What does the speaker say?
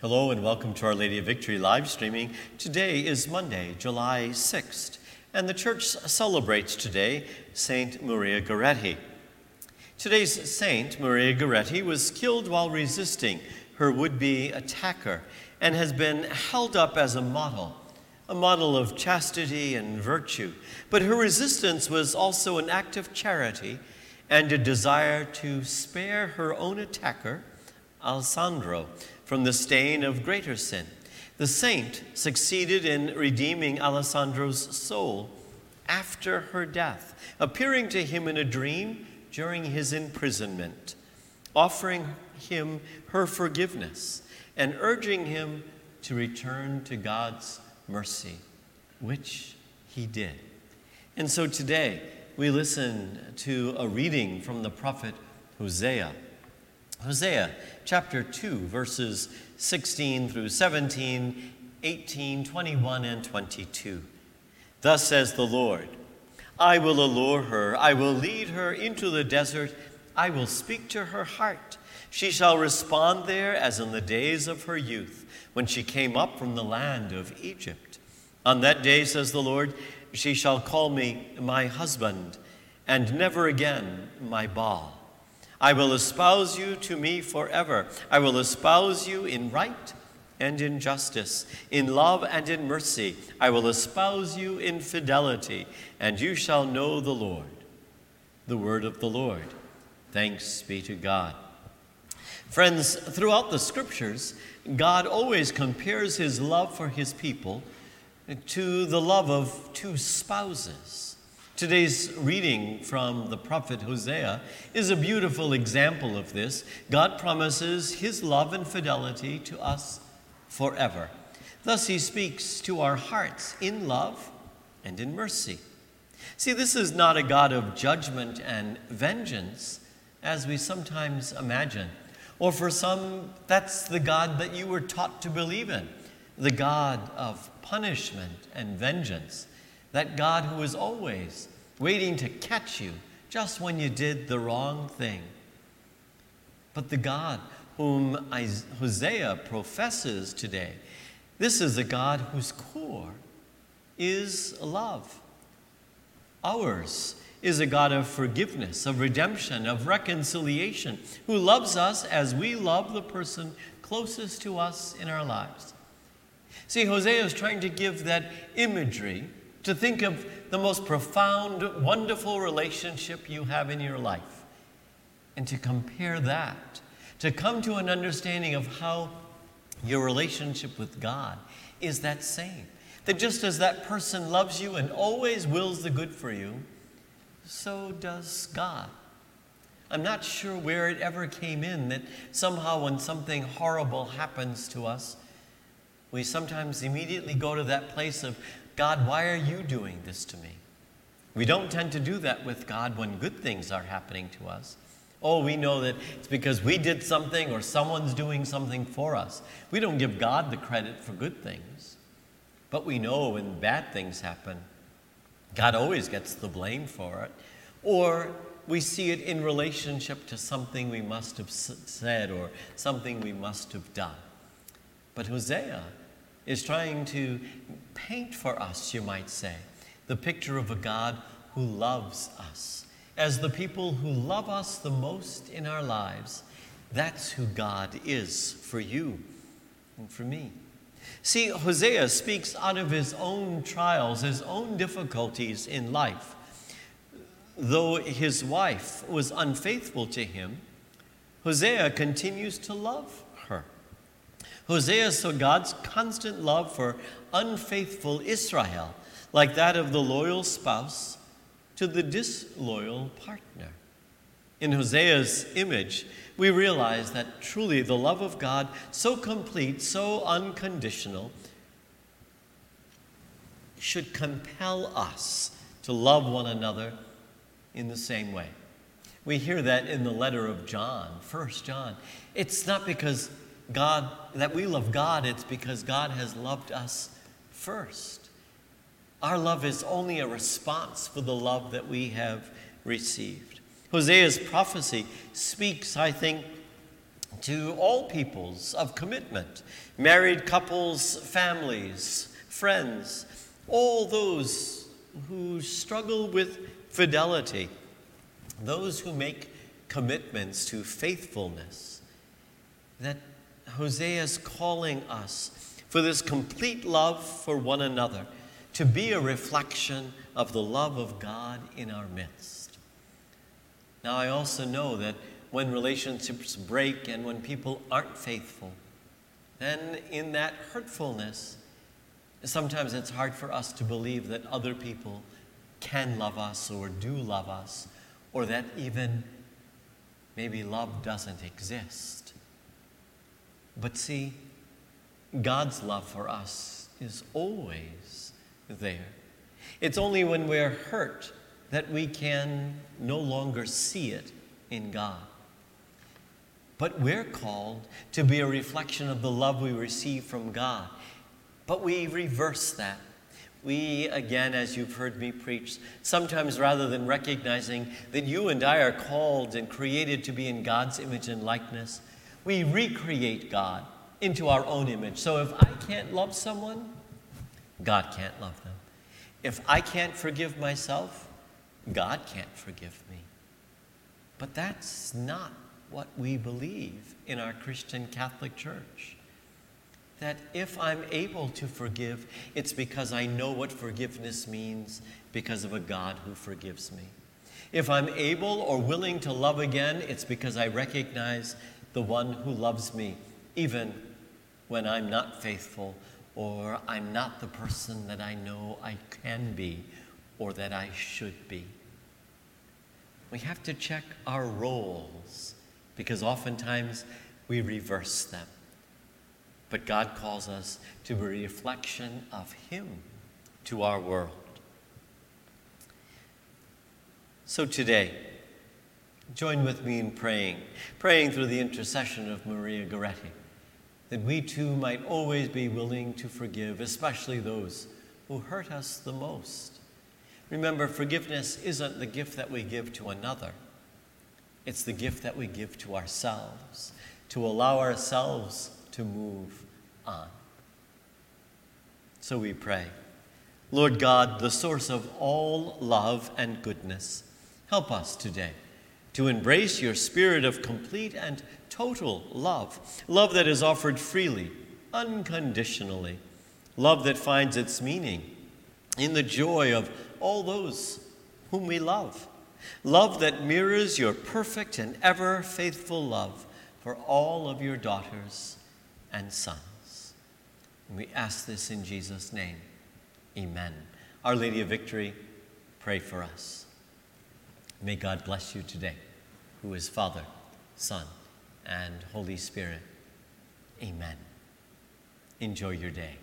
Hello and welcome to Our Lady of Victory live streaming. Today is Monday, July 6th, and the church celebrates today Saint Maria Goretti. Today's saint, Maria Goretti, was killed while resisting her would be attacker and has been held up as a model, a model of chastity and virtue. But her resistance was also an act of charity and a desire to spare her own attacker, Alessandro, from the stain of greater sin. The saint succeeded in redeeming Alessandro's soul after her death, appearing to him in a dream during his imprisonment, offering him her forgiveness and urging him to return to God's mercy, which he did. And so today we listen to a reading from the prophet Hosea. Hosea chapter 2, verses 16 through 17, 18, 21, and 22. Thus says the Lord I will allure her, I will lead her into the desert, I will speak to her heart. She shall respond there as in the days of her youth, when she came up from the land of Egypt. On that day, says the Lord, she shall call me my husband, and never again my Baal. I will espouse you to me forever. I will espouse you in right and in justice, in love and in mercy. I will espouse you in fidelity, and you shall know the Lord. The word of the Lord. Thanks be to God. Friends, throughout the scriptures, God always compares his love for his people to the love of two spouses. Today's reading from the prophet Hosea is a beautiful example of this. God promises his love and fidelity to us forever. Thus, he speaks to our hearts in love and in mercy. See, this is not a God of judgment and vengeance, as we sometimes imagine. Or for some, that's the God that you were taught to believe in the God of punishment and vengeance. That God who is always waiting to catch you just when you did the wrong thing. But the God whom Hosea professes today, this is a God whose core is love. Ours is a God of forgiveness, of redemption, of reconciliation, who loves us as we love the person closest to us in our lives. See, Hosea is trying to give that imagery to think of the most profound, wonderful relationship you have in your life and to compare that, to come to an understanding of how your relationship with God is that same. That just as that person loves you and always wills the good for you, so does God. I'm not sure where it ever came in that somehow when something horrible happens to us, we sometimes immediately go to that place of, God, why are you doing this to me? We don't tend to do that with God when good things are happening to us. Oh, we know that it's because we did something or someone's doing something for us. We don't give God the credit for good things. But we know when bad things happen, God always gets the blame for it. Or we see it in relationship to something we must have said or something we must have done. But Hosea is trying to paint for us, you might say, the picture of a God who loves us. As the people who love us the most in our lives, that's who God is for you and for me. See, Hosea speaks out of his own trials, his own difficulties in life. Though his wife was unfaithful to him, Hosea continues to love Hosea saw God's constant love for unfaithful Israel, like that of the loyal spouse to the disloyal partner. In Hosea's image, we realize that truly the love of God, so complete, so unconditional, should compel us to love one another in the same way. We hear that in the letter of John, First John. It's not because God, that we love God, it's because God has loved us first. Our love is only a response for the love that we have received. Hosea's prophecy speaks, I think, to all peoples of commitment married couples, families, friends, all those who struggle with fidelity, those who make commitments to faithfulness. That Hosea is calling us for this complete love for one another to be a reflection of the love of God in our midst. Now, I also know that when relationships break and when people aren't faithful, then in that hurtfulness, sometimes it's hard for us to believe that other people can love us or do love us, or that even maybe love doesn't exist. But see, God's love for us is always there. It's only when we're hurt that we can no longer see it in God. But we're called to be a reflection of the love we receive from God. But we reverse that. We, again, as you've heard me preach, sometimes rather than recognizing that you and I are called and created to be in God's image and likeness, we recreate God into our own image. So if I can't love someone, God can't love them. If I can't forgive myself, God can't forgive me. But that's not what we believe in our Christian Catholic Church. That if I'm able to forgive, it's because I know what forgiveness means because of a God who forgives me. If I'm able or willing to love again, it's because I recognize the one who loves me, even when I'm not faithful or I'm not the person that I know I can be or that I should be. We have to check our roles because oftentimes we reverse them. But God calls us to be a reflection of Him to our world. So today, join with me in praying, praying through the intercession of Maria Goretti, that we too might always be willing to forgive, especially those who hurt us the most. Remember, forgiveness isn't the gift that we give to another it's the gift that we give to ourselves, to allow ourselves to move on. So we pray. Lord God, the source of all love and goodness, help us today to embrace your spirit of complete and total love, love that is offered freely, unconditionally, love that finds its meaning in the joy of all those whom we love Love that mirrors your perfect and ever faithful love for all of your daughters and sons. And we ask this in Jesus' name. Amen. Our Lady of Victory, pray for us. May God bless you today, who is Father, Son, and Holy Spirit. Amen. Enjoy your day.